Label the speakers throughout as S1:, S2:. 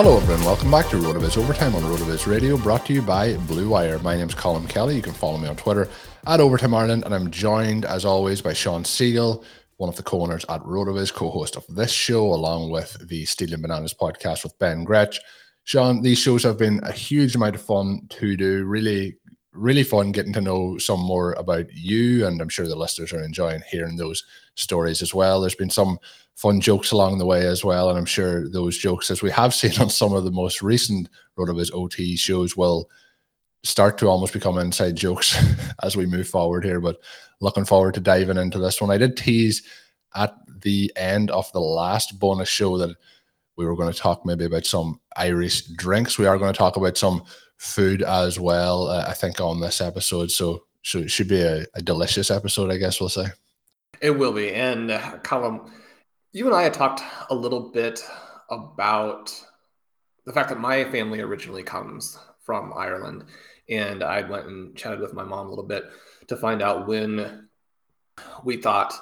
S1: Hello, everyone. Welcome back to RotoViz Overtime on RotoViz Radio, brought to you by Blue Wire. My name is Colm Kelly. You can follow me on Twitter at Overtime Ireland, and I'm joined, as always, by Shawn Siegele, one of the co-owners at RotoViz, co-host of this show, along with the Stealing Bananas podcast with Ben Gretch. Shawn, these shows have been a huge amount of fun to do. Really, really fun getting to know some more about you, and I'm sure the listeners are enjoying hearing those stories as well. There's been some fun jokes along the way as well, and I'm sure those jokes, as we have seen on some of the most recent RotoViz OT shows, will start to almost become inside jokes as we move forward here. But looking forward to diving into this one. I did tease at the end of the last bonus show that we were going to talk maybe about some Irish drinks. We are going to talk about some food as well, uh, I think, on this episode. So, so it should be a, a, delicious episode, I guess we'll say.
S2: It will be. And uh, Colm, you and I had talked a little bit about the fact that my family originally comes from Ireland. And I went and chatted with my mom a little bit to find out when we thought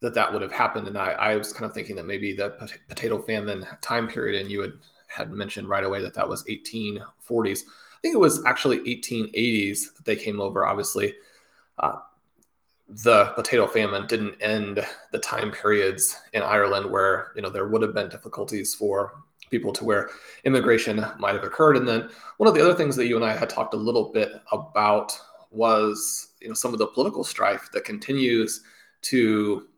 S2: that that would have happened. And I, I was kind of thinking that maybe the potato famine time period, and you had, had mentioned right away that that was 1840s. I think it was actually 1880s that they came over. Obviously, uh, the potato famine didn't end the time periods in Ireland where you know there would have been difficulties for people to where immigration might have occurred. And then one of the other things that you and I had talked a little bit about was you know some of the political strife that continues to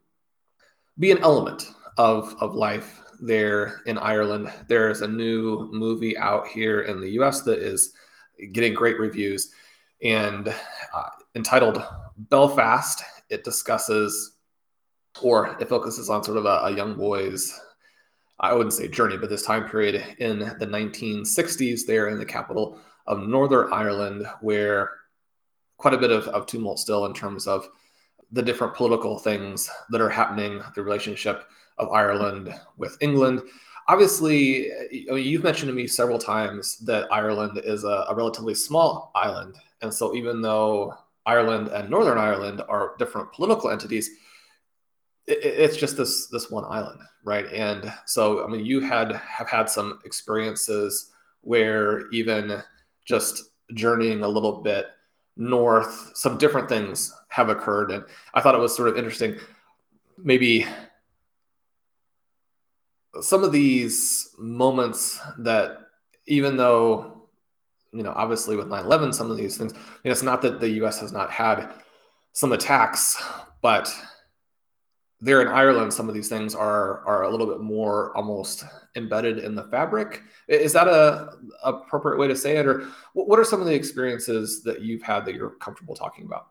S2: be an element of of life there in Ireland. There's a new movie out here in the U.S. that is getting great reviews and uh, entitled Belfast. It discusses or it focuses on sort of a, a young boy's I wouldn't say journey, but this time period in the 1960s there in the capital of Northern Ireland, where quite a bit of, of tumult still in terms of the different political things that are happening, the relationship of Ireland with England. Obviously, I mean, you've mentioned to me several times that Ireland is a, a relatively small island. And so, even though Ireland and Northern Ireland are different political entities, it, it's just this this one island, right? And so, I mean, you had have had some experiences where even just journeying a little bit north, some different things have occurred, and I thought it was sort of interesting. Maybe some of these moments that, even though you know, obviously with 9/11, some of these things, you know, it's not that the U.S. has not had some attacks, but there in Ireland, some of these things are are a little bit more almost embedded in the fabric. Is that a, appropriate way to say it, or what are some of the experiences that you've had that you're comfortable talking about?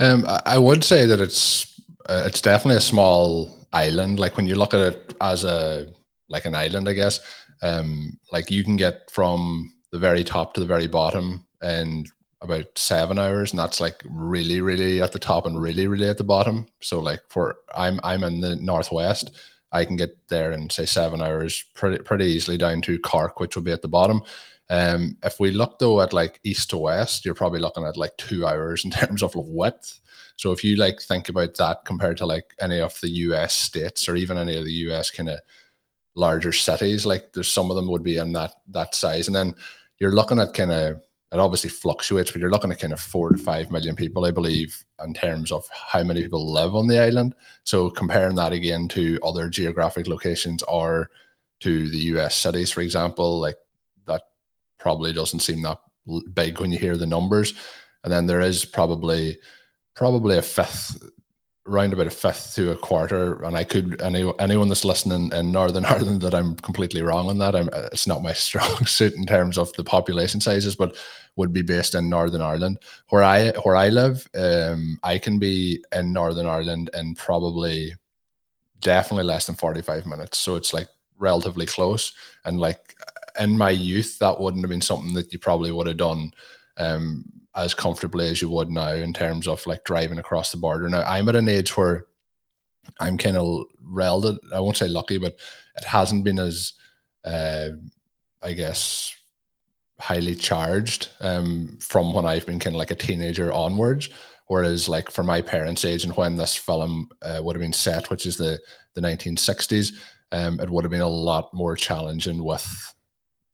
S1: Um, I would say that it's uh, it's definitely a small island. Like when you look at it as a like an island, I guess. Um, like you can get from the very top to the very bottom and about seven hours, and that's like really, really at the top and really, really at the bottom. So like for I'm I'm in the northwest, I can get there in say seven hours pretty pretty easily down to Cork, which will be at the bottom. Um, if we look though at like east to west, you're probably looking at like two hours in terms of width. So if you like think about that compared to like any of the US states or even any of the US kind of larger cities, like there's some of them would be in that that size. And then you're looking at kind of it obviously fluctuates, but you're looking at kind of four to five million people, I believe, in terms of how many people live on the island. So comparing that again to other geographic locations or to the US cities, for example, like that probably doesn't seem that big when you hear the numbers. And then there is probably probably a fifth around about a fifth to a quarter. And I could any anyone that's listening in Northern Ireland that I'm completely wrong on that. I'm it's not my strong suit in terms of the population sizes, but would be based in Northern Ireland. Where I where I live, um, I can be in Northern Ireland in probably definitely less than 45 minutes. So it's like relatively close. And like in my youth, that wouldn't have been something that you probably would have done um, as comfortably as you would now in terms of like driving across the border. Now I'm at an age where I'm kind of relative. I won't say lucky, but it hasn't been as, uh, I guess, highly charged um, from when I've been kind of like a teenager onwards. Whereas, like for my parents' age and when this film uh, would have been set, which is the the 1960s, um, it would have been a lot more challenging with,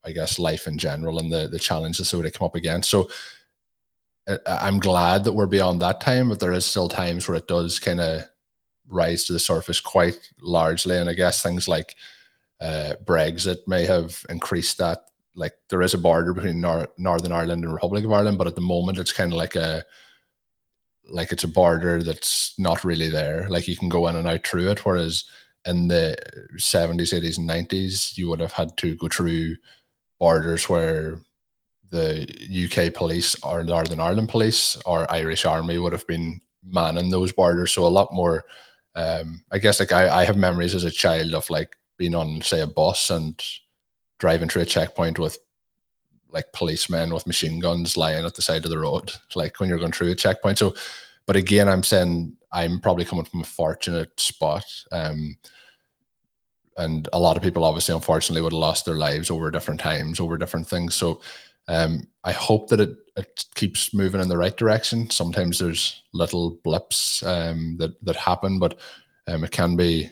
S1: I guess, life in general and the the challenges that would have come up against. So I'm glad that we're beyond that time, but there is still times where it does kind of rise to the surface quite largely. And I guess things like uh, Brexit may have increased that. Like there is a border between Nor- Northern Ireland and Republic of Ireland, but at the moment it's kind of like a like it's a border that's not really there. Like you can go in and out through it, whereas in the 70s, 80s, and 90s, you would have had to go through borders where the UK police or Northern Ireland police or Irish Army would have been manning those borders. So a lot more. Um, I guess like I, I have memories as a child of like being on say a bus and driving through a checkpoint with like policemen with machine guns lying at the side of the road, like when you're going through a checkpoint. So, but again, I'm saying I'm probably coming from a fortunate spot. Um, and a lot of people obviously unfortunately would have lost their lives over different times over different things so um, I hope that it, it keeps moving in the right direction. Sometimes there's little blips um, that that happen, but um, it can be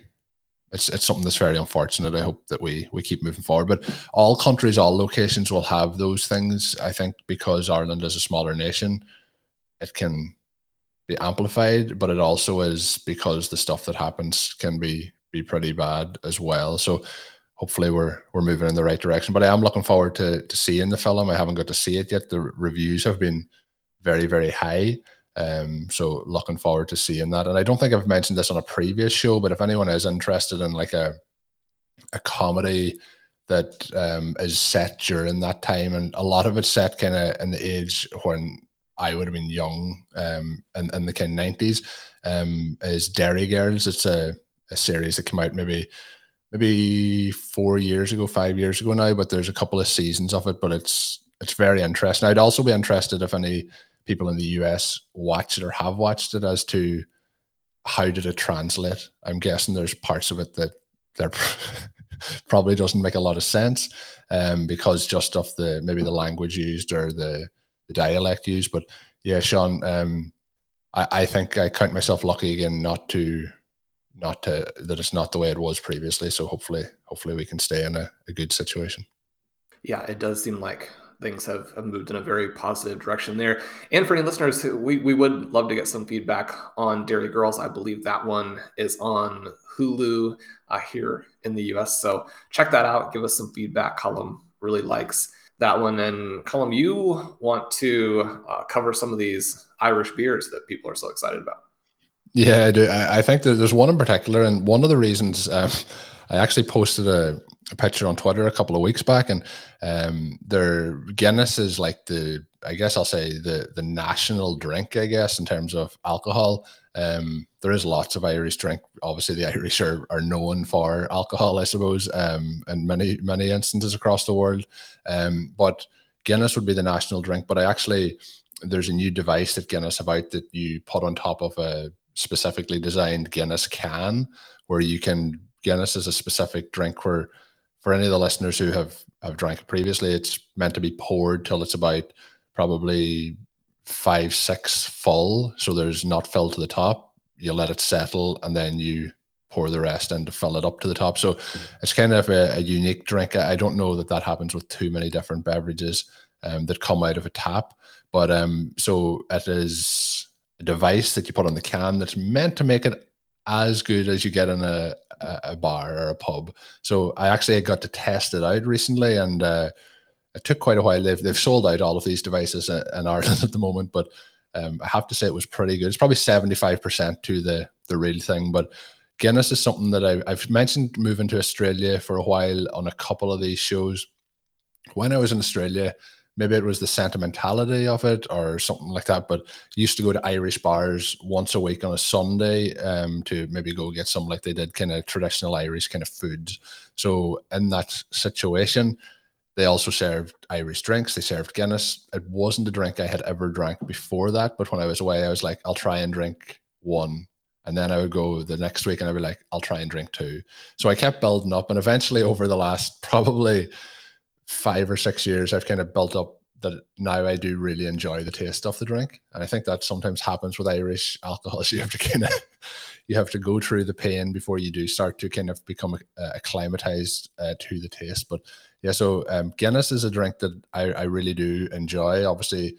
S1: it's it's something that's very unfortunate. I hope that we we keep moving forward. But all countries, all locations will have those things. I think because Ireland is a smaller nation, it can be amplified, but it also is because the stuff that happens can be be pretty bad as well. So hopefully we're we're moving in the right direction. But I am looking forward to to seeing the film. I haven't got to see it yet. The reviews have been very very high. Um, so looking forward to seeing that. And I don't think I've mentioned this on a previous show, but if anyone is interested in like a a comedy that um, is set during that time, and a lot of it's set kind of in the age when I would have been young, um, in, in the kind nineties, um, is Derry Girls. It's a, a series that came out maybe maybe four years ago, five years ago now, but there's a couple of seasons of it, but it's it's very interesting. I'd also be interested if any people in the US watch it or have watched it as to how did it translate. I'm guessing there's parts of it that there probably doesn't make a lot of sense um, because just of the maybe the language used or the, the dialect used. But yeah, Shawn, um, I, I think I count myself lucky again not to not to that it's not the way it was previously. So hopefully, hopefully we can stay in a, a good situation.
S2: Yeah, it does seem like things have, have moved in a very positive direction there. And for any listeners, we, we would love to get some feedback on Derry Girls. I believe that one is on Hulu uh, here in the US. So check that out. Give us some feedback. Colm really likes that one. And Colm, you want to uh, cover some of these Irish beers that people are so excited about.
S1: Yeah, I do. I, think that there's one in particular, and one of the reasons um, I actually posted a, a, picture on Twitter a couple of weeks back, and um, their Guinness is like the, I guess I'll say the the national drink, I guess, in terms of alcohol. Um, there is lots of Irish drink. Obviously, the Irish are, are known for alcohol, I suppose, um, in many many instances across the world. Um, but Guinness would be the national drink. But I actually there's a new device that Guinness have out that you put on top of a specifically designed Guinness can, where you can Guinness is a specific drink where for any of the listeners who have have drank previously, it's meant to be poured till it's about probably five, six full. So there's not filled to the top. You let it settle and then you pour the rest in to fill it up to the top. So it's kind of a, a unique drink. I don't know that that happens with too many different beverages um, that come out of a tap. But um, so it is a device that you put on the can that's meant to make it as good as you get in a, a bar or a pub. So I actually got to test it out recently, and uh, it took quite a while. They've they've sold out all of these devices in, Ireland at the moment, but um, I have to say it was pretty good. It's probably seventy five percent to the the real thing, but Guinness is something that I, I've mentioned moving to Australia for a while on a couple of these shows. When I was in Australia, maybe it was the sentimentality of it or something like that. But used to go to Irish bars once a week on a Sunday um, to maybe go get some like they did kind of traditional Irish kind of foods. So in that situation, they also served Irish drinks. They served Guinness. It wasn't a drink I had ever drank before that, but when I was away, I was like, I'll try and drink one. And then I would go the next week and I'd be like, I'll try and drink two. So I kept building up. And eventually, over the last probably five or six years, I've kind of built up that now I do really enjoy the taste of the drink. And I think that sometimes happens with Irish alcohols. You have to kind of you have to go through the pain before you do start to kind of become uh, acclimatized uh, to the taste. But yeah, so um, Guinness is a drink that I, I really do enjoy. Obviously,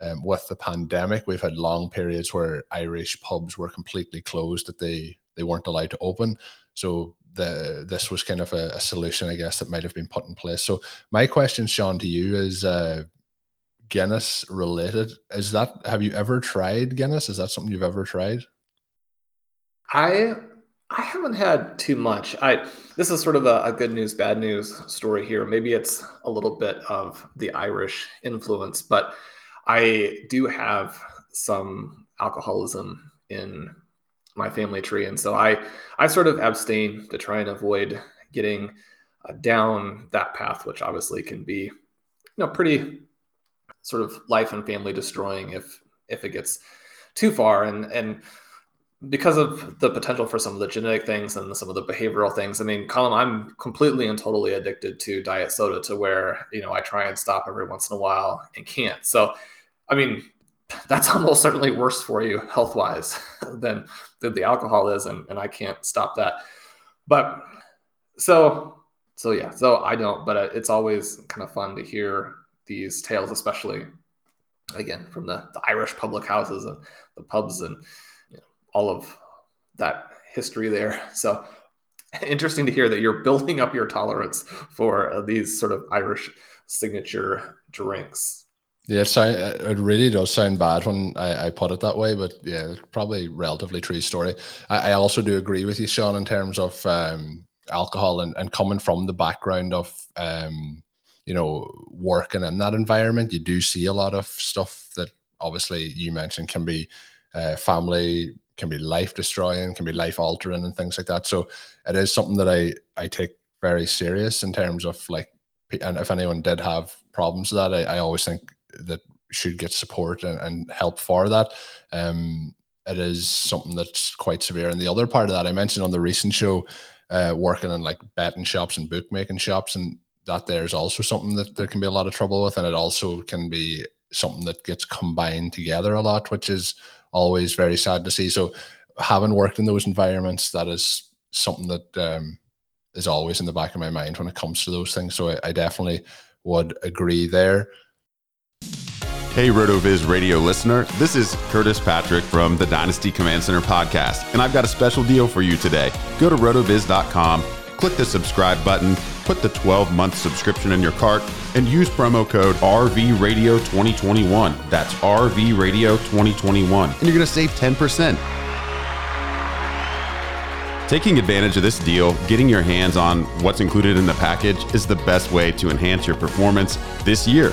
S1: um, with the pandemic, we've had long periods where Irish pubs were completely closed; that they they weren't allowed to open. So the this was kind of a, a, solution, I guess, that might have been put in place. So my question, Shawn, to you is uh, Guinness related. Is that have you ever tried Guinness? Is that something you've ever tried?
S2: I I haven't had too much. I this is sort of a, a good news, bad news story here. Maybe it's a little bit of the Irish influence, but I do have some alcoholism in my family tree, and so I I sort of abstain to try and avoid getting uh, down that path, which obviously can be you know pretty sort of life and family destroying if if it gets too far. And and because of the potential for some of the genetic things and some of the behavioral things i mean colm i'm completely and totally addicted to diet soda to where you know i try and stop every once in a while and can't. So i mean that's almost certainly worse for you health wise than than the alcohol is and, and i can't stop that but so so yeah so i don't but it's always kind of fun to hear these tales, especially again from the, the Irish public houses and the pubs and you know, all of that history there. So interesting to hear that you're building up your tolerance for uh, these sort of Irish signature drinks.
S1: Yeah, it, sound, it really does sound bad when I, I put it that way, but yeah, probably relatively true story. I, I, also do agree with you, Shawn, in terms of um, alcohol and, and coming from the background of um, you know, working in that environment, you do see a lot of stuff that obviously you mentioned can be uh, family, can be life destroying, can be life altering, and things like that. So it is something that I I take very serious in terms of like, and if anyone did have problems with that, I, I always think that should get support and, and help for that. Um, it is something that's quite severe. And the other part of that I mentioned on the recent show, uh, working in like betting shops and bookmaking shops, and that there's also something that there can be a lot of trouble with, and it also can be something that gets combined together a lot, which is always very sad to see. So, having worked in those environments, that is something that um, is always in the back of my mind when it comes to those things. So, I, I definitely would agree there.
S3: Hey, RotoViz radio listener. This is Curtis Patrick from the Dynasty Command Center podcast, and I've got a special deal for you today. Go to rotoviz.com click the subscribe button, put the 12 month subscription in your cart, and use promo code RVRadio2021. That's RVRadio2021. And you're going to save 10%. Taking advantage of this deal, getting your hands on what's included in the package is the best way to enhance your performance this year.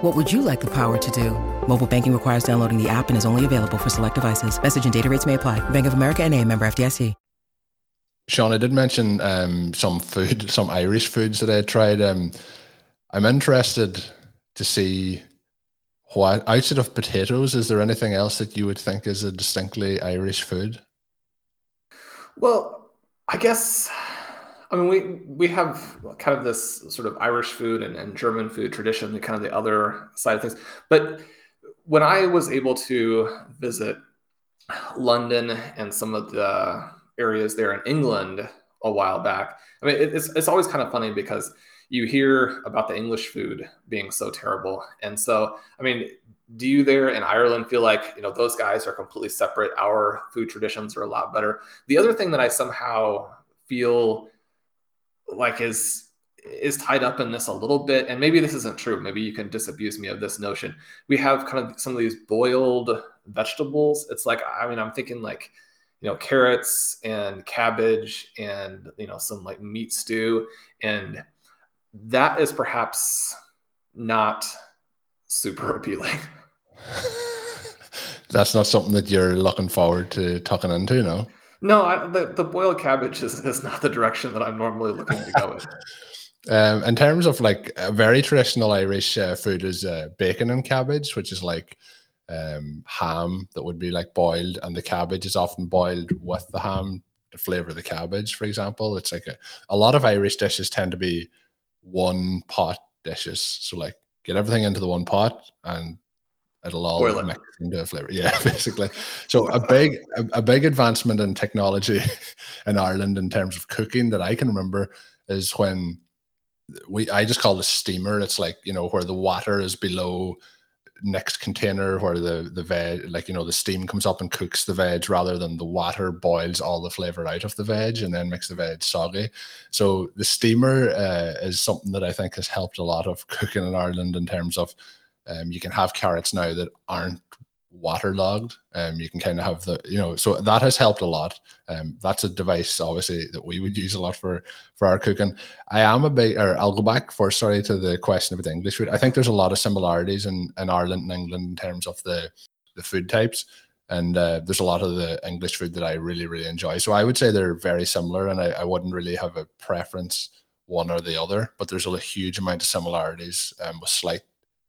S4: What would you like the power to do? Mobile banking requires downloading the app and is only available for select devices. Message and data rates may apply. Bank of America and a member FDIC.
S1: Shawn, I did mention um, some food, some Irish foods that I tried. Um, I'm interested to see what, outside of potatoes, is there anything else that you would think is a distinctly Irish food?
S2: Well, I guess I mean, we we have kind of this sort of Irish food and, and German food tradition, kind of the other side of things. But when I was able to visit London and some of the areas there in England a while back. I mean, it's it's always kind of funny because you hear about the English food being so terrible, and so I mean, do you there in Ireland feel like you know those guys are completely separate? Our food traditions are a lot better. The other thing that I somehow feel like is is tied up in this a little bit and maybe this isn't true maybe you can disabuse me of this notion. We have kind of some of these boiled vegetables. It's like i mean i'm thinking like you know carrots and cabbage and you know some like meat stew and that is perhaps not super appealing.
S1: That's not something that you're looking forward to tucking into no
S2: no I, the, the boiled cabbage is, is not the direction that i'm normally looking to go in
S1: um, in terms of like a very traditional irish uh, food is uh, bacon and cabbage which is like um, ham that would be like boiled, and the cabbage is often boiled with the ham to flavor the cabbage. For example, it's like a, a lot of Irish dishes tend to be one pot dishes. So like get everything into the one pot and it'll all mix into a flavor. Yeah, basically. So a big a, a, big advancement in technology in Ireland in terms of cooking that I can remember is when we I just call the steamer. It's like you know where the water is below next container where the the veg like you know the steam comes up and cooks the veg rather than the water boils all the flavor out of the veg and then makes the veg soggy so the steamer uh, is something that i think has helped a lot of cooking in ireland in terms of um, you can have carrots now that aren't waterlogged. Um, you can kind of have the, you know, so that has helped a lot. Um, that's a device obviously that we would use a lot for for our cooking. I am a bit, or I'll go back for sorry to the question about the English food. I think there's a lot of similarities in in Ireland and England in terms of the the food types. And uh, there's a lot of the English food that I really, really enjoy. So I would say they're very similar, and I, I wouldn't really have a preference one or the other. But there's a huge amount of similarities um, with slight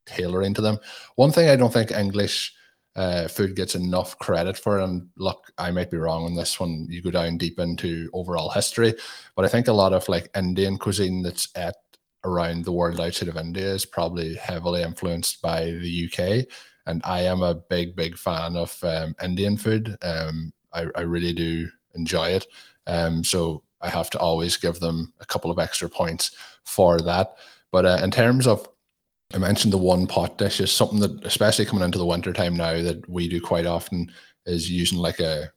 S1: tailoring to them. One thing I don't think English uh, food gets enough credit for. And look, I might be wrong on this one. You go down deep into overall history, but I think a lot of like Indian cuisine that's at around the world outside of India is probably heavily influenced by the UK. And I am a big, big fan of um, Indian food. Um, I, I, really do enjoy it. Um, so I have to always give them a couple of extra points for that. But uh, in terms of I mentioned the one pot dish is something that, especially coming into the winter time now, that we do quite often is using like a,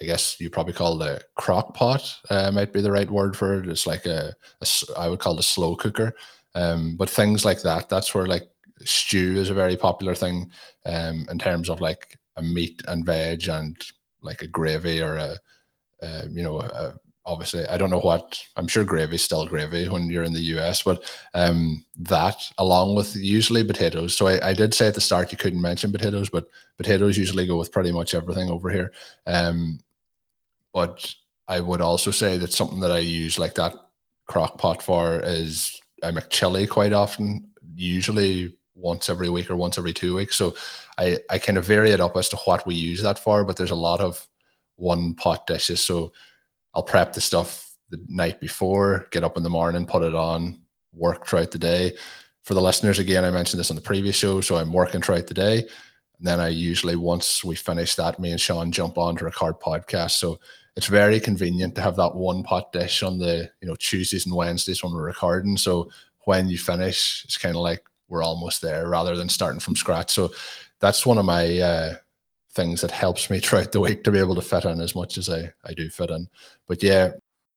S1: I guess you probably call it a crock pot, uh, might be the right word for it. It's like a, a I would call it a slow cooker. Um, but things like that, that's where like stew is a very popular thing um, in terms of like a meat and veg and like a gravy or a, uh, you know, a obviously I don't know what I'm sure gravy's still gravy when you're in the US, but um, that along with usually potatoes. So I, I, did say at the start you couldn't mention potatoes, but potatoes usually go with pretty much everything over here. Um, but I would also say that something that I use like that crock pot for is I make chili quite often, usually once every week or once every two weeks. So I, I kind of vary it up as to what we use that for, but there's a lot of one pot dishes. So I'll prep the stuff the night before, get up in the morning, put it on, work throughout the day. For the listeners, again, I mentioned this on the previous show, so I'm working throughout the day. And then I usually, once we finish that, me and Shawn jump on to record podcast. So it's very convenient to have that one pot dish on the, you know, Tuesdays and Wednesdays when we're recording. So when you finish, it's kind of like we're almost there rather than starting from scratch. So that's one of my uh, things that helps me throughout the week to be able to fit in as much as I, I do fit in. But yeah.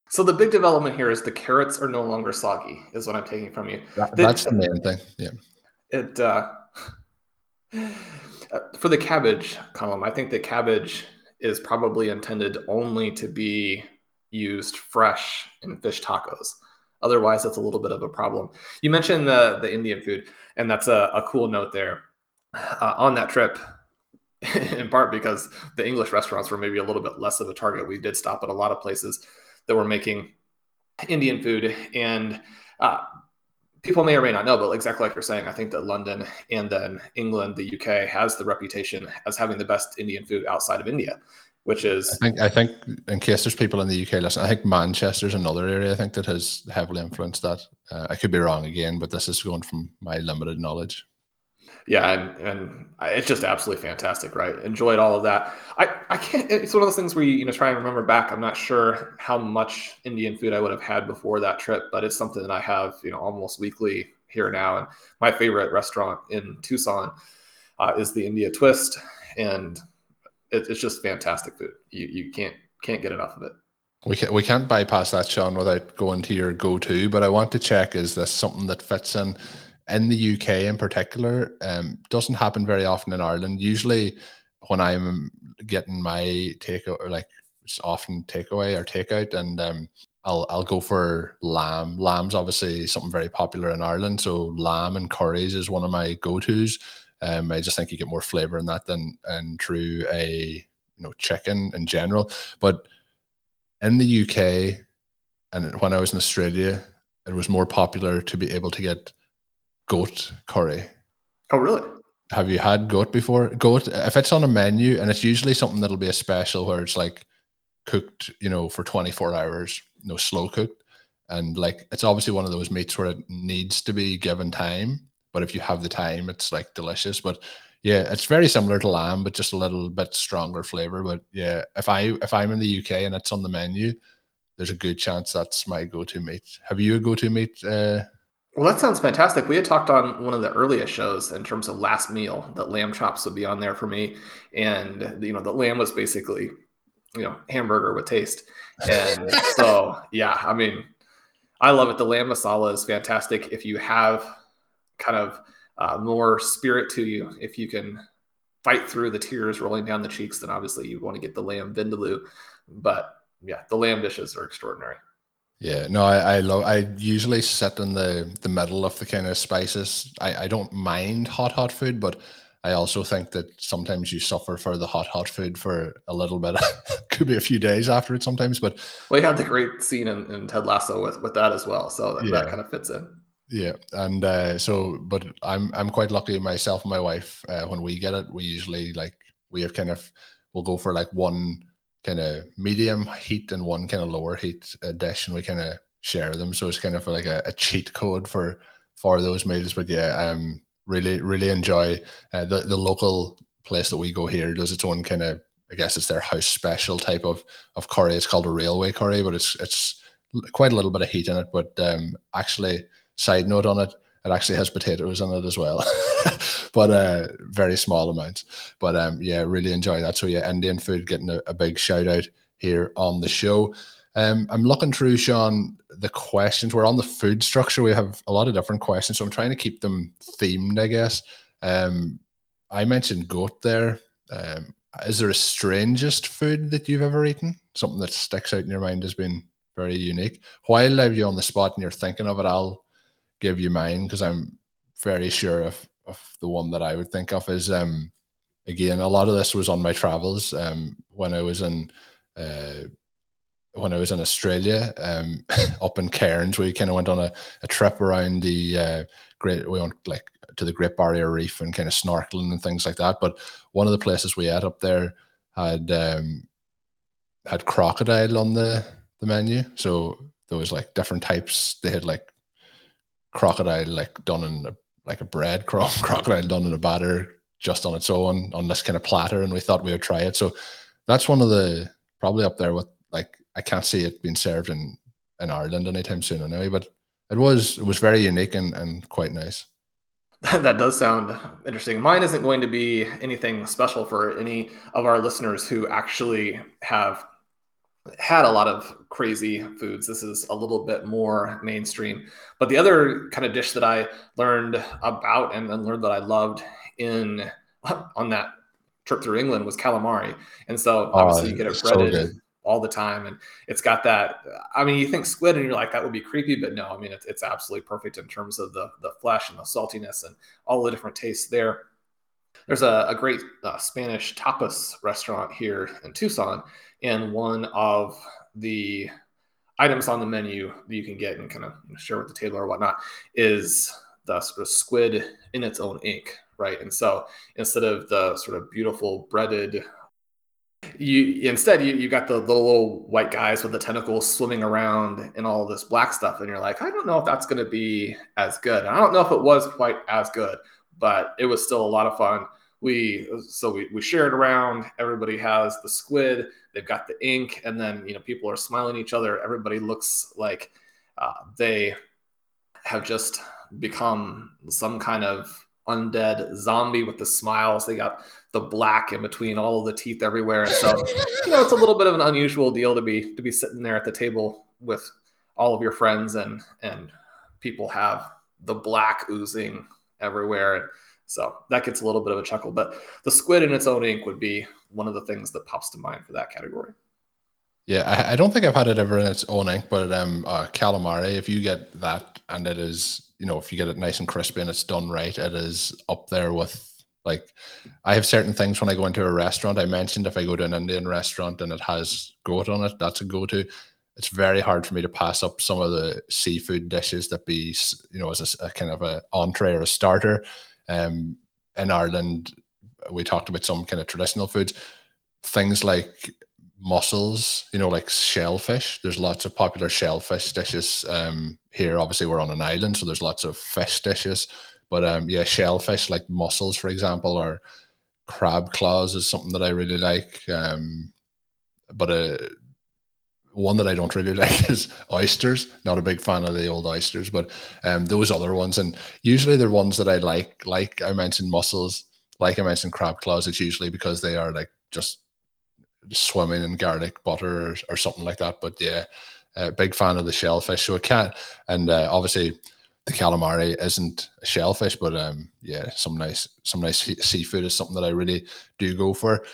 S2: So the big development here is the carrots are no longer soggy, is what I'm taking from you.
S1: That, that's the, the main thing. Yeah.
S2: It uh, for the cabbage Colm, I think the cabbage is probably intended only to be used fresh in fish tacos. Otherwise, that's a little bit of a problem. You mentioned the the Indian food, and that's a, a cool note there. Uh, on that trip, in part because the English restaurants were maybe a little bit less of a target. We did stop at a lot of places that were making Indian food, and uh, people may or may not know, but exactly like you're saying, I think that London and then England, the UK, has the reputation as having the best Indian food outside of India, which is.
S1: I think, I think in case there's people in the UK listening, I think Manchester's another area I think that has heavily influenced that. Uh, I could be wrong again, but this is going from my limited knowledge
S2: yeah, and, and it's just absolutely fantastic, right? Enjoyed all of that. I, I can't. It's one of those things where you you know try and remember back. I'm not sure how much Indian food I would have had before that trip, but it's something that I have you know almost weekly here now. And my favorite restaurant in Tucson uh, is the India Twist, and it, it's just fantastic food. You you can't can't get enough of it.
S1: We can't, we can't bypass that, Shawn, without going to your go-to. But I want to check: is this something that fits in? In the UK in particular, um, doesn't happen very often in Ireland. Usually, when I'm getting my take or like it's often takeaway or takeout, and um, I'll I'll go for lamb. Lamb's obviously something very popular in Ireland, so lamb and curries is one of my go tos. Um, I just think you get more flavor in that than and through a you know chicken in general. But in the UK, and when I was in Australia, it was more popular to be able to get goat curry.
S2: Oh, really?
S1: Have you had goat before? Goat, if it's on a menu, and it's usually something that'll be a special where it's like cooked, you know, for 24 hours, you know, slow cooked. And like, it's obviously one of those meats where it needs to be given time. But if you have the time, it's like delicious. But yeah, it's very similar to lamb, but just a little bit stronger flavor. But yeah, if I if I'm in the UK and it's on the menu, there's a good chance that's my go-to meat. Have you a go-to meat, uh,
S2: well, that sounds fantastic. We had talked on one of the earliest shows in terms of last meal that lamb chops would be on there for me, and you know the lamb was basically, you know, hamburger with taste, and so yeah, I mean, I love it. The lamb masala is fantastic. If you have kind of uh, more spirit to you, if you can fight through the tears rolling down the cheeks, then obviously you want to get the lamb vindaloo. But yeah, the lamb dishes are extraordinary.
S1: Yeah, no, I, I love. I usually sit in the the middle of the kind of spices. I I don't mind hot hot food, but I also think that sometimes you suffer for the hot hot food for a little bit. Could be a few days after it sometimes, but
S2: well, you had the great scene in, in Ted Lasso with with that as well, so that, yeah. that kind of fits in.
S1: Yeah, and uh, so, but I'm I'm quite lucky myself and my wife. Uh, when we get it, we usually like we have kind of we'll go for like one kind of medium heat and one kind of lower heat uh, dish, and we kind of share them. So it's kind of like a, a, cheat code for for those meals. But yeah, um, really really enjoy uh, the the local place that we go here does its own kind of I guess it's their house special type of of curry. It's called a railway curry, but it's it's quite a little bit of heat in it. But um, actually, side note on it, it actually has potatoes in it as well, but uh, very small amounts. But um, yeah, really enjoy that. So yeah, Indian food getting a, a big shout out here on the show. Um, I'm looking through, Shawn, the questions. We're on the food structure. We have a lot of different questions, so I'm trying to keep them themed, I guess. Um, I mentioned goat there. Um, is there a strangest food that you've ever eaten? Something that sticks out in your mind has been very unique. While I have you on the spot and you're thinking of it, I'll give you mine because I'm very sure of, of the one that I would think of is um again a lot of this was on my travels um when I was in uh when I was in Australia, um, up in Cairns, we kind of went on a, a trip around the uh, great. We went like to the Great Barrier Reef and kind of snorkeling and things like that. But one of the places we ate up there had um, had crocodile on the the menu, so there was like different types. They had like crocodile like done in a, like a bread cro- crocodile done in a batter just on its own on this kind of platter, and we thought we would try it. So that's one of the probably up there with like I can't see it being served in in Ireland anytime soon anyway. But it was it was very unique and, and quite nice.
S2: that does sound interesting. Mine isn't going to be anything special for any of our listeners who actually have had a lot of crazy foods. This is a little bit more mainstream. But the other kind of dish that I learned about and then learned that I loved in on that trip through England was calamari. And so obviously oh, you get it breaded. So all the time. And it's got that. I mean, you think squid, and you're like, that would be creepy, but no, I mean, it's, it's absolutely perfect in terms of the the flesh and the saltiness and all the different tastes there. There's a, a great uh, Spanish tapas restaurant here in Tucson, and one of the items on the menu that you can get and kind of share with the table or whatnot is the sort of squid in its own ink, right? And so instead of the sort of beautiful breaded you instead you, you got the, the little white guys with the tentacles swimming around and all this black stuff and you're like i don't know if that's going to be as good. I don't know if it was quite as good but it was still a lot of fun. We so we, we shared around. Everybody has the squid they've got the ink and then you know people are smiling each other everybody looks like uh, they have just become some kind of undead zombie with the smiles they got the black in between all of the teeth everywhere. And so, you know, it's a little bit of an unusual deal to be to be sitting there at the table with all of your friends and and people have the black oozing everywhere. So that gets a little bit of a chuckle. But the squid in its own ink would be one of the things that pops to mind for that category.
S1: Yeah, I, I don't think I've had it ever in its own ink, but um, uh, calamari, if you get that and it is, you know, if you get it nice and crispy and it's done right, it is up there with like I have certain things when I go into a restaurant. I mentioned if I go to an Indian restaurant and it has goat on it, that's a go-to. It's very hard for me to pass up some of the seafood dishes that be, you know, as a, a kind of a entree or a starter. Um, in Ireland, we talked about some kind of traditional foods, things like mussels, you know, like shellfish. There's lots of popular shellfish dishes um, here. Obviously, we're on an island, so there's lots of fish dishes. But um, yeah, shellfish like mussels, for example, or crab claws is something that I really like. Um, but uh, one that I don't really like is oysters. Not a big fan of the old oysters, but um, those other ones, and usually they're ones that I like. Like I mentioned, mussels. Like I mentioned, crab claws. It's usually because they are like just swimming in garlic butter or, or something like that. But yeah, a big fan of the shellfish. So it can't, and uh, obviously the calamari isn't a shellfish, but um, yeah, some nice some nice seafood is something that I really do go for.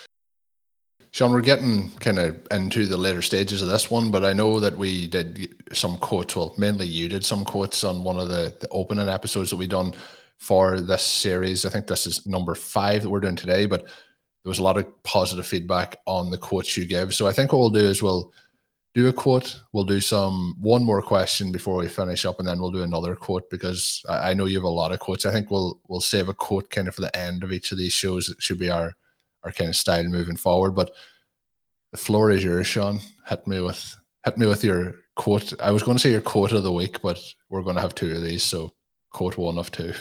S1: Shawn, we're getting kind of into the later stages of this one, but I know that we did some quotes. Well, mainly you did some quotes on one of the, the opening episodes that we done for this series. I think this is number five that we're doing today, but there was a lot of positive feedback on the quotes you give. So I think what we'll do is we'll do a quote. We'll do some one more question before we finish up, and then we'll do another quote because I, I, know you have a lot of quotes. I think we'll we'll save a quote kind of for the end of each of these shows. It should be our our kind of style moving forward. But the floor is yours, Shawn. Hit me with hit me with your quote. I was going to say your quote of the week, but we're going to have two of these, so quote one of two.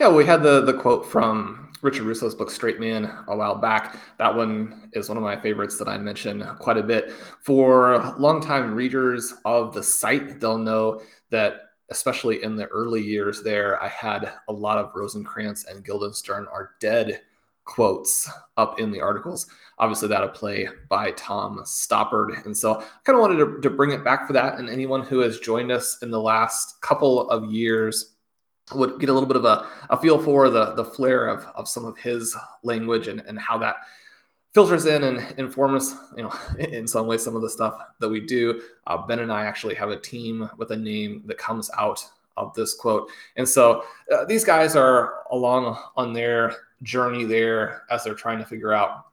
S2: Yeah, we had the the quote from Richard Russo's book Straight Man a while back. That one is one of my favorites that I mention quite a bit. For longtime readers of the site, they'll know that especially in the early years there, I had a lot of Rosencrantz and Guildenstern are dead quotes up in the articles. Obviously, that'll play by Tom Stoppard. And so I kind of wanted to, to bring it back for that. And anyone who has joined us in the last couple of years, would get a little bit of a, a feel for the the flair of, of some of his language and, and how that filters in and informs, you know, in some ways, some of the stuff that we do. Uh, ben and I actually have a team with a name that comes out of this quote. And so uh, these guys are along on their journey there as they're trying to figure out,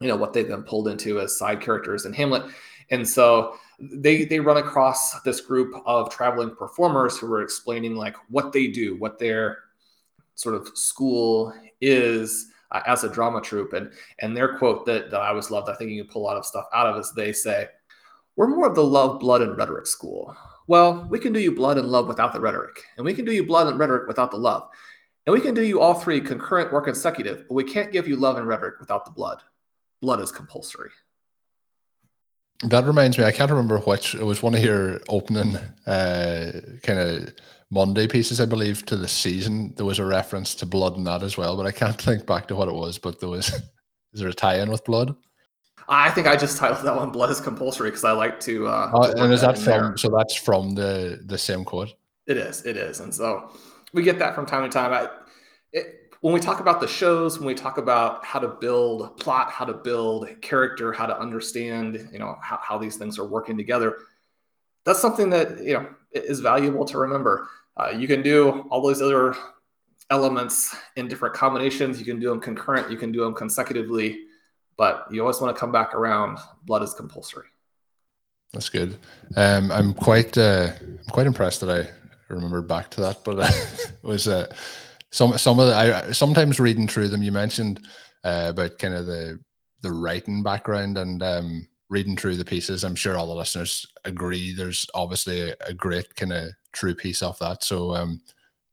S2: you know, what they've been pulled into as side characters in Hamlet. And so they they run across this group of traveling performers who are explaining like what they do, what their sort of school is uh, as a drama troupe. And and their quote that, that I always loved, I think you can pull a lot of stuff out of is they say, We're more of the love, blood, and rhetoric school. Well, we can do you blood and love without the rhetoric, and we can do you blood and rhetoric without the love. And we can do you all three concurrent or consecutive, but we can't give you love and rhetoric without the blood. Blood is compulsory.
S1: That reminds me, I can't remember which. It was one of your opening uh, kind of Monday pieces, I believe, to the season. There was a reference to blood in that as well, but I can't think back to what it was. But there was, is there a tie-in with blood?
S2: I think I just titled that one "Blood is Compulsory" because I like to. Uh,
S1: oh, and is that, that from? There. So that's from the the same quote.
S2: It is. It is, and so we get that from time to time. I, it, when we talk about the shows, when we talk about how to build plot, how to build character, how to understand, you know, how, how these things are working together, that's something that you know is valuable to remember. Uh, you can do all those other elements in different combinations. You can do them concurrent. You can do them consecutively, but you always want to come back around. Blood is compulsory.
S1: That's good. Um, I'm quite uh, I'm quite impressed that I remember back to that, but uh, it was uh, some some of the I sometimes reading through them. You mentioned uh, about kind of the the writing background and um, reading through the pieces. I'm sure all the listeners agree. There's obviously a, great kind of true piece off that. So um,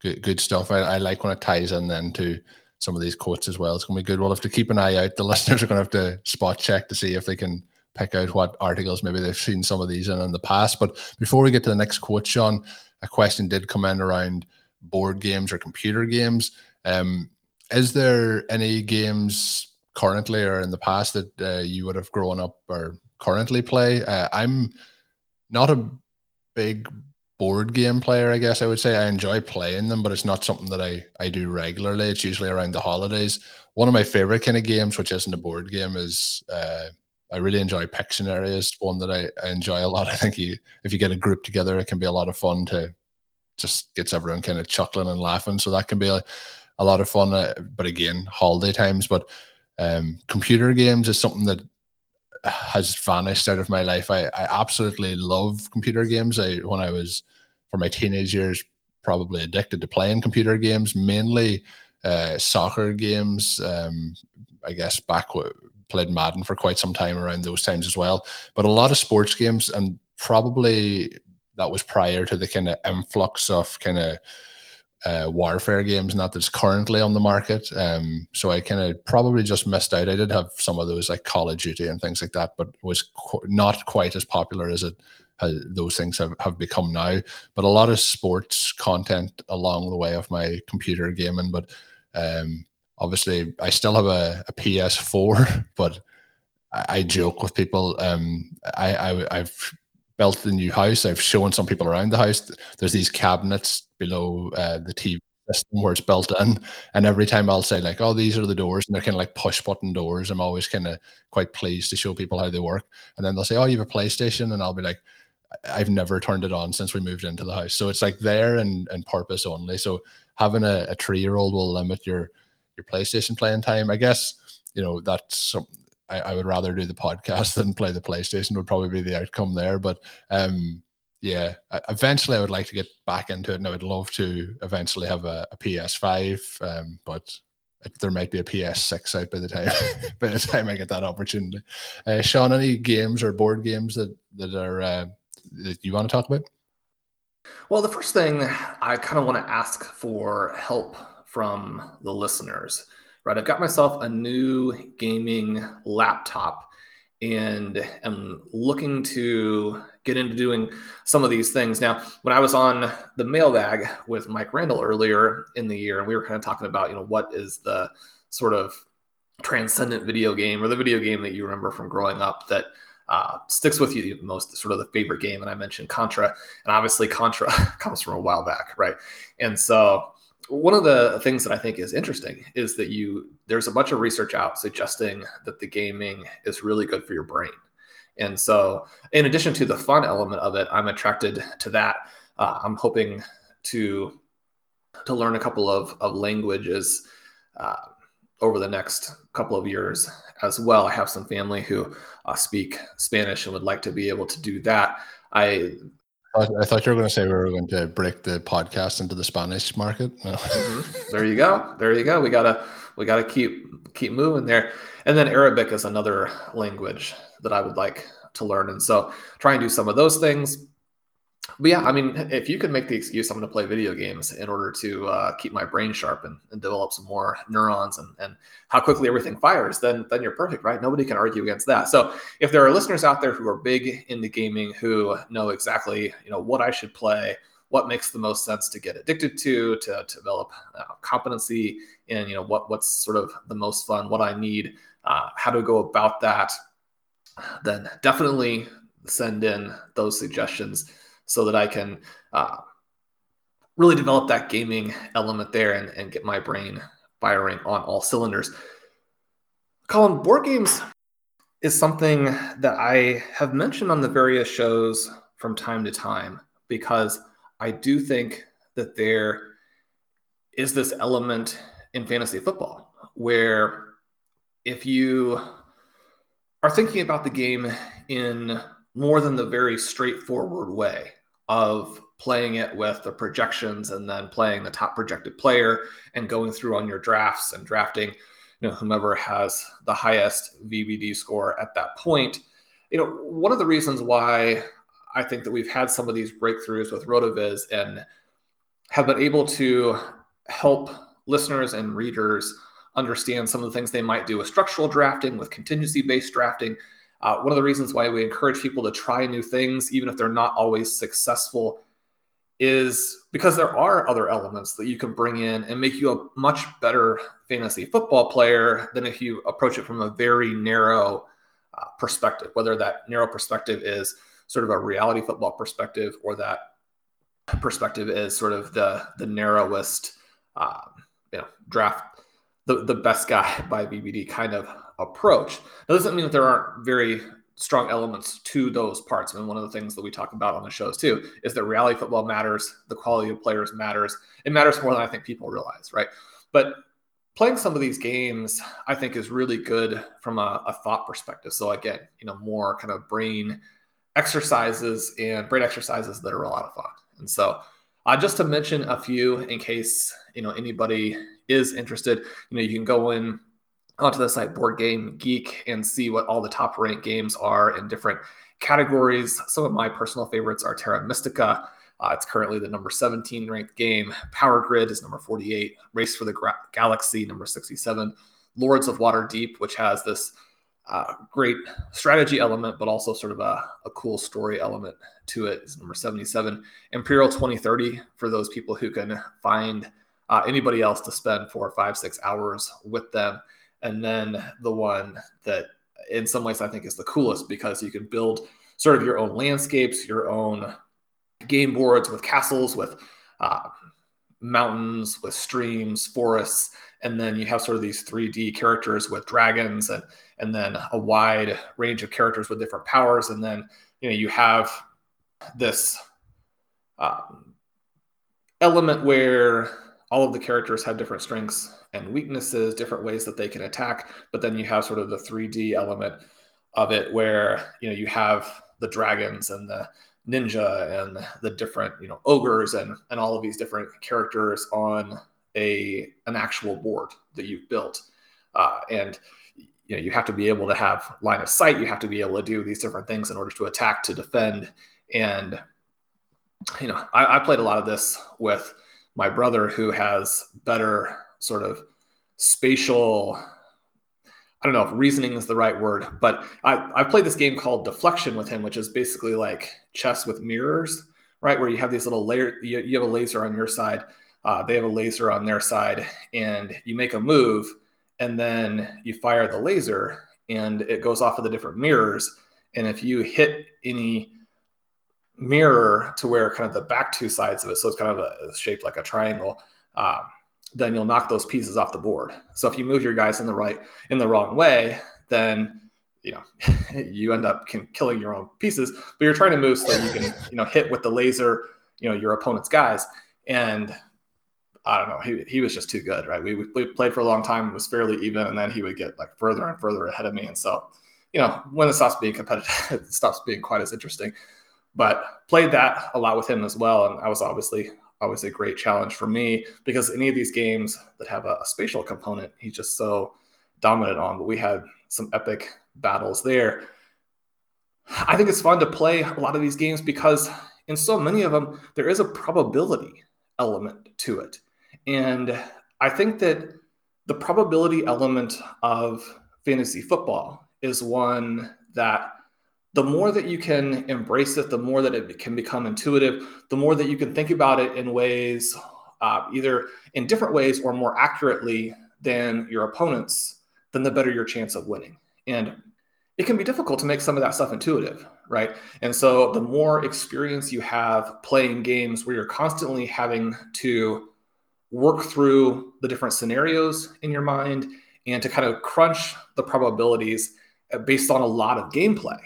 S1: good good stuff. I, I like when it ties in then to some of these quotes as well. It's gonna be good. We'll have to keep an eye out. The listeners are gonna have to spot check to see if they can pick out what articles maybe they've seen some of these in in the past. But before we get to the next quote, Shawn, a question did come in around board games or computer games. Um, is there any games currently or in the past that uh, you would have grown up or currently play? Uh, I'm not a big board game player, I guess I would say. I enjoy playing them, but it's not something that I, I do regularly. It's usually around the holidays. One of my favorite kind of games, which isn't a board game, is uh, I really enjoy Pictionary. Is one that I, I enjoy a lot. I think you, if you get a group together, it can be a lot of fun to just gets everyone kind of chuckling and laughing. So that can be a, a lot of fun. Uh, but again, holiday times. But um, computer games is something that has vanished out of my life. I, I absolutely love computer games. I when I was for my teenage years, probably addicted to playing computer games, mainly uh, soccer games. Um, I guess back played Madden for quite some time around those times as well. But a lot of sports games and probably that was prior to the kind of influx of kind of uh, warfare games, not that's currently on the market. Um, so I kind of probably just missed out. I did have some of those like Call of Duty and things like that, but was qu- not quite as popular as it has, those things have, have become now. But a lot of sports content along the way of my computer gaming. But um, obviously, I still have a, a PS4, but I, I joke with people. Um, I, I I've built the new house. I've shown some people around the house. There's these cabinets below uh, the TV system where it's built in. And every time I'll say like, "Oh, these are the doors," and they're kind of like push button doors. I'm always kind of quite pleased to show people how they work. And then they'll say, "Oh, you have a PlayStation," and I'll be like, "I've never turned it on since we moved into the house." So it's like there and and purpose only. So having a, a three year old will limit your your PlayStation playing time. I guess you know that's something I, I, would rather do the podcast than play the PlayStation would probably be the outcome there. But um, yeah, eventually I would like to get back into it, and I would love to eventually have a, a PS5. Um, but there might be a PS6 out by the time by the time I get that opportunity. Uh, Shawn, any games or board games that that are uh, that you want to talk about?
S2: Well, the first thing I kind of want to ask for help from the listeners right? I've got myself a new gaming laptop and am looking to get into doing some of these things. Now, when I was on the mailbag with Mike Randall earlier in the year, and we were kind of talking about, you know, what is the sort of transcendent video game or the video game that you remember from growing up that uh, sticks with you the most, sort of the favorite game. And I mentioned Contra, and obviously Contra comes from a while back, right? And so one of the things that I think is interesting is that you there's a bunch of research out suggesting that the gaming is really good for your brain. And so, in addition to the fun element of it, I'm attracted to that. Uh, I'm hoping to to learn a couple of, of languages uh, over the next couple of years as well. I have some family who uh, speak Spanish and would like to be able to do that. I
S1: I thought you were going to say we were going to break the podcast into the Spanish market. No.
S2: Mm-hmm. there you go. There you go. We gotta we gotta keep keep moving there. And then Arabic is another language that I would like to learn. And so try and do some of those things but yeah, I mean, if you could make the excuse I'm going to play video games in order to uh, keep my brain sharp and, and, develop some more neurons and, and how quickly everything fires, then then you're perfect, right? Nobody can argue against that. So if there are listeners out there who are big into gaming who know exactly you know what I should play, what makes the most sense to get addicted to, to, to develop uh, competency in you know what what's sort of the most fun, what I need, uh, how to go about that, then definitely send in those suggestions so that I can uh, really develop that gaming element there and, and get my brain firing on all cylinders. Colm, board games is something that I have mentioned on the various shows from time to time because I do think that there is this element in fantasy football where if you are thinking about the game in more than the very straightforward way of playing it with the projections and then playing the top projected player and going through on your drafts and drafting you know whomever has the highest VBD score at that point. You know, one of the reasons why I think that we've had some of these breakthroughs with RotoViz and have been able to help listeners and readers understand some of the things they might do with structural drafting, with contingency based drafting, uh, one of the reasons why we encourage people to try new things, even if they're not always successful, is because there are other elements that you can bring in and make you a much better fantasy football player than if you approach it from a very narrow uh, perspective, whether that narrow perspective is sort of a reality football perspective or that perspective is sort of the the narrowest uh, you know draft the, the best guy by VBD kind of approach. That doesn't mean that there aren't very strong elements to those parts. I mean, one of the things that we talk about on the shows too is that reality football matters, the quality of players matters. It matters more than I think people realize, right? But playing some of these games, I think, is really good from a, a thought perspective. So again, you know, more kind of brain exercises and brain exercises that are a lot of fun. And so, uh, just to mention a few in case you know anybody is interested, you know, you can go in onto the site Board Game Geek and see what all the top ranked games are in different categories. Some of my personal favorites are Terra Mystica. Uh, it's currently the number 17 ranked game. Power Grid is number 48. Race for the Gra- Galaxy, number 67. Lords of Waterdeep, which has this uh, great strategy element, but also sort of a, a cool story element to it, is number 77. Imperial 2030, for those people who can find uh, anybody else to spend four, five, six hours with them and then the one that in some ways I think is the coolest because you can build sort of your own landscapes, your own game boards with castles, with uh, mountains, with streams, forests, and then you have sort of these 3D characters with dragons and and then a wide range of characters with different powers, and then you know you have this um, element where all of the characters have different strengths and weaknesses, different ways that they can attack. But then you have sort of the 3D element of it where, you know, you have the dragons and the ninja and the different, you know, ogres and, and all of these different characters on a, an actual board that you've built. Uh, and, you know, you have to be able to have line of sight. You have to be able to do these different things in order to attack, to defend. And, you know, I, I played a lot of this with my brother who has better sort of spatial I don't know if reasoning is the right word, but I, I played this game called Deflexion with him, which is basically like chess with mirrors, right? Where you have these little layer, you, you have a laser on your side, uh, they have a laser on their side, and you make a move, and then you fire the laser, and it goes off of the different mirrors. And if you hit any mirror to where kind of the back two sides of it, so it's kind of a, shaped like a triangle, uh, then you'll knock those pieces off the board. So if you move your guys in the right in the wrong way, then you know you end up killing your own pieces. But you're trying to move so you can you know hit with the laser you know your opponent's guys. And I don't know, he, he was just too good, right? We, we played for a long time, was fairly even, and then he would get like further and further ahead of me. And so, you know, when it stops being competitive, it stops being quite as interesting. But played that a lot with him as well, and I was obviously always a great challenge for me because any of these games that have a, a spatial component, he's just so dominant on. But we had some epic battles there. I think it's fun to play a lot of these games because in so many of them, there is a probability element to it. And I think that the probability element of fantasy football is one that the more that you can embrace it, the more that it can become intuitive, the more that you can think about it in ways, uh, either in different ways or more accurately than your opponents, then the better your chance of winning. And it can be difficult to make some of that stuff intuitive, right? And so the more experience you have playing games where you're constantly having to work through the different scenarios in your mind and to kind of crunch the probabilities uh, based on a lot of gameplay,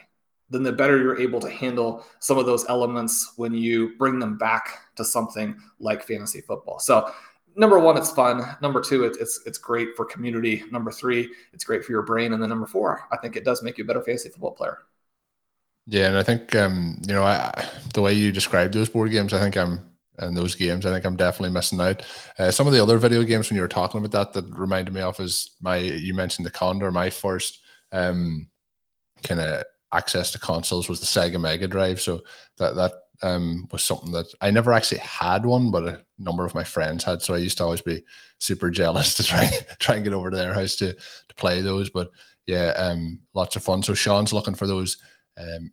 S2: then the better you're able to handle some of those elements when you bring them back to something like fantasy football. So number one, it's fun. Number two, it's it's it's great for community. Number three, it's great for your brain. And then number four, I think it does make you a better fantasy football player.
S1: Yeah, and I think um, you know, I, the way you described those board games, I think I'm in those games. I think I'm definitely missing out. Uh, some of the other video games when you were talking about that that reminded me of is my you mentioned the Contra. My first um, kind of access to consoles was the Sega Mega Drive. So that that um, was something that I never actually had one, but a number of my friends had. So I used to always be super jealous to try try and get over to their house to to play those. But yeah, um, lots of fun. So Shawn's looking for those um,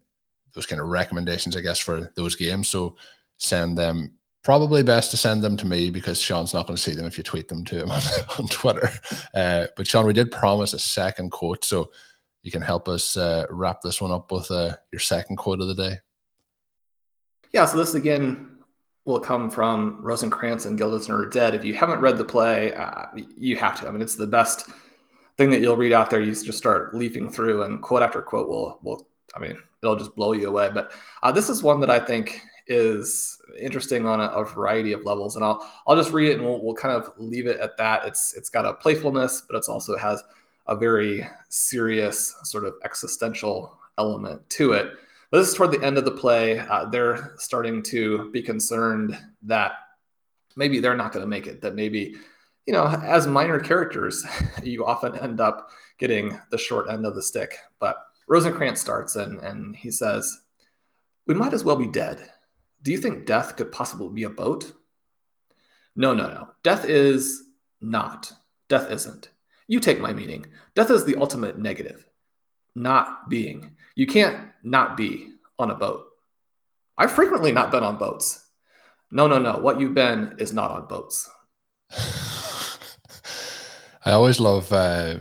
S1: those kind of recommendations, I guess, for those games. So send them. Probably best to send them to me because Shawn's not going to see them if you tweet them to him on, on Twitter. Uh, but Shawn, we did promise a second quote, so you can help us uh, wrap this one up with uh, your second quote of the day.
S2: Yeah, so this again will come from Rosencrantz and Guildenstern are Dead. If you haven't read the play, uh, you have to. I mean, it's the best thing that you'll read out there. You just start leafing through, and quote after quote will will. I mean, it'll just blow you away. But uh, this is one that I think is interesting on a, a, variety of levels, and I'll I'll just read it, and we'll, we'll kind of leave it at that. It's it's got a playfulness, but it's also has a very serious sort of existential element to it. But this is toward the end of the play. Uh, they're starting to be concerned that maybe they're not going to make it, that maybe, you know, as minor characters, you often end up getting the short end of the stick. But Rosencrantz starts and, and he says, We might as well be dead. Do you think death could possibly be a boat? No, no, no. Death is not. Death isn't. You take my meaning. Death is the ultimate negative, not being. You can't not be on a boat. I've frequently not been on boats. No, no, no. What you've been is not on boats.
S1: I always love uh,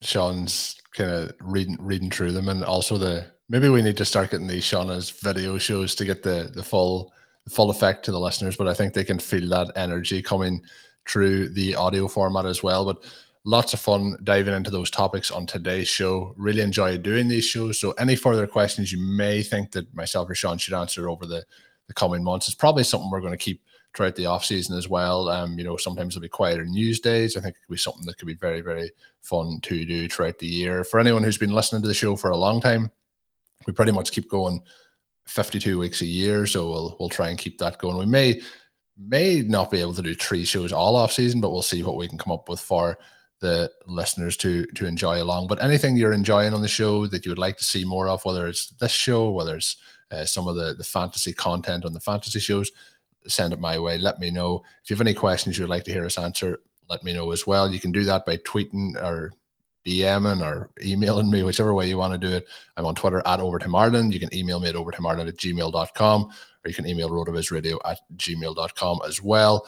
S1: Shawn's kind of reading reading through them, and also the maybe we need to start getting these Shauna's video shows to get the the full the full effect to the listeners. But I think they can feel that energy coming through the audio format as well. But lots of fun diving into those topics on today's show. Really enjoy doing these shows. So, any further questions you may think that myself or Shawn should answer over the, the coming months, it's probably something we're going to keep throughout the off season as well. Um, you know, sometimes it'll be quieter news days. I think it could be something that could be very, very fun to do throughout the year. For anyone who's been listening to the show for a long time, we pretty much keep going 52 weeks a year. So we'll we'll try and keep that going. We may may not be able to do three shows all off season, but we'll see what we can come up with for the listeners to to enjoy along. But anything you're enjoying on the show that you would like to see more of, whether it's this show, whether it's uh, some of the the fantasy content on the fantasy shows, send it my way. Let me know if you have any questions you'd like to hear us answer. Let me know as well. You can do that by tweeting or DMing or emailing me, whichever way you want to do it. I'm on Twitter at Overtime Ireland. You can email me at overtimeIreland at gmail.com or you can email rotovizradio at gmail.com as well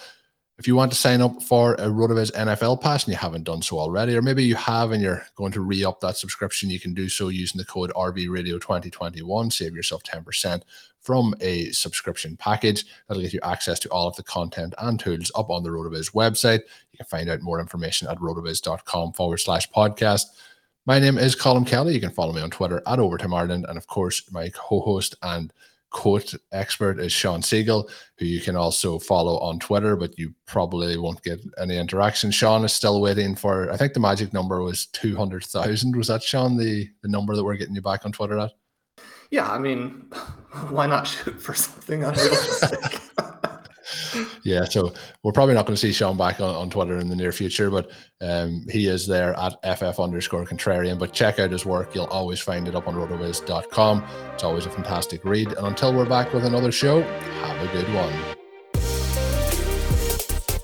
S1: If you want to sign up for a RotoViz NFL Pass and you haven't done so already, or maybe you have and you're going to re up that subscription, you can do so using the code RVRadio2021. Save yourself 10% from a subscription package. That'll get you access to all of the content and tools up on the RotoViz website. You can find out more information at rotoviz.com forward slash podcast. My name is Colm Kelly. You can follow me on Twitter at Overtime Ireland. And of course, my co host and quote expert is Shawn Siegele, who you can also follow on Twitter, but you probably won't get any interaction. Shawn is still waiting for, I think the magic number was 200,000. Was that, Shawn, the, the number that we're getting you back on Twitter at?
S2: Yeah, I mean, why not shoot for something unrealistic?
S1: yeah, so we're probably not going to see Shawn back on, on Twitter in the near future, but um, he is there at FF underscore contrarian. But check out his work. You'll always find it up on rotoviz.com. It's always a fantastic read. And until we're back with another show, have a good one.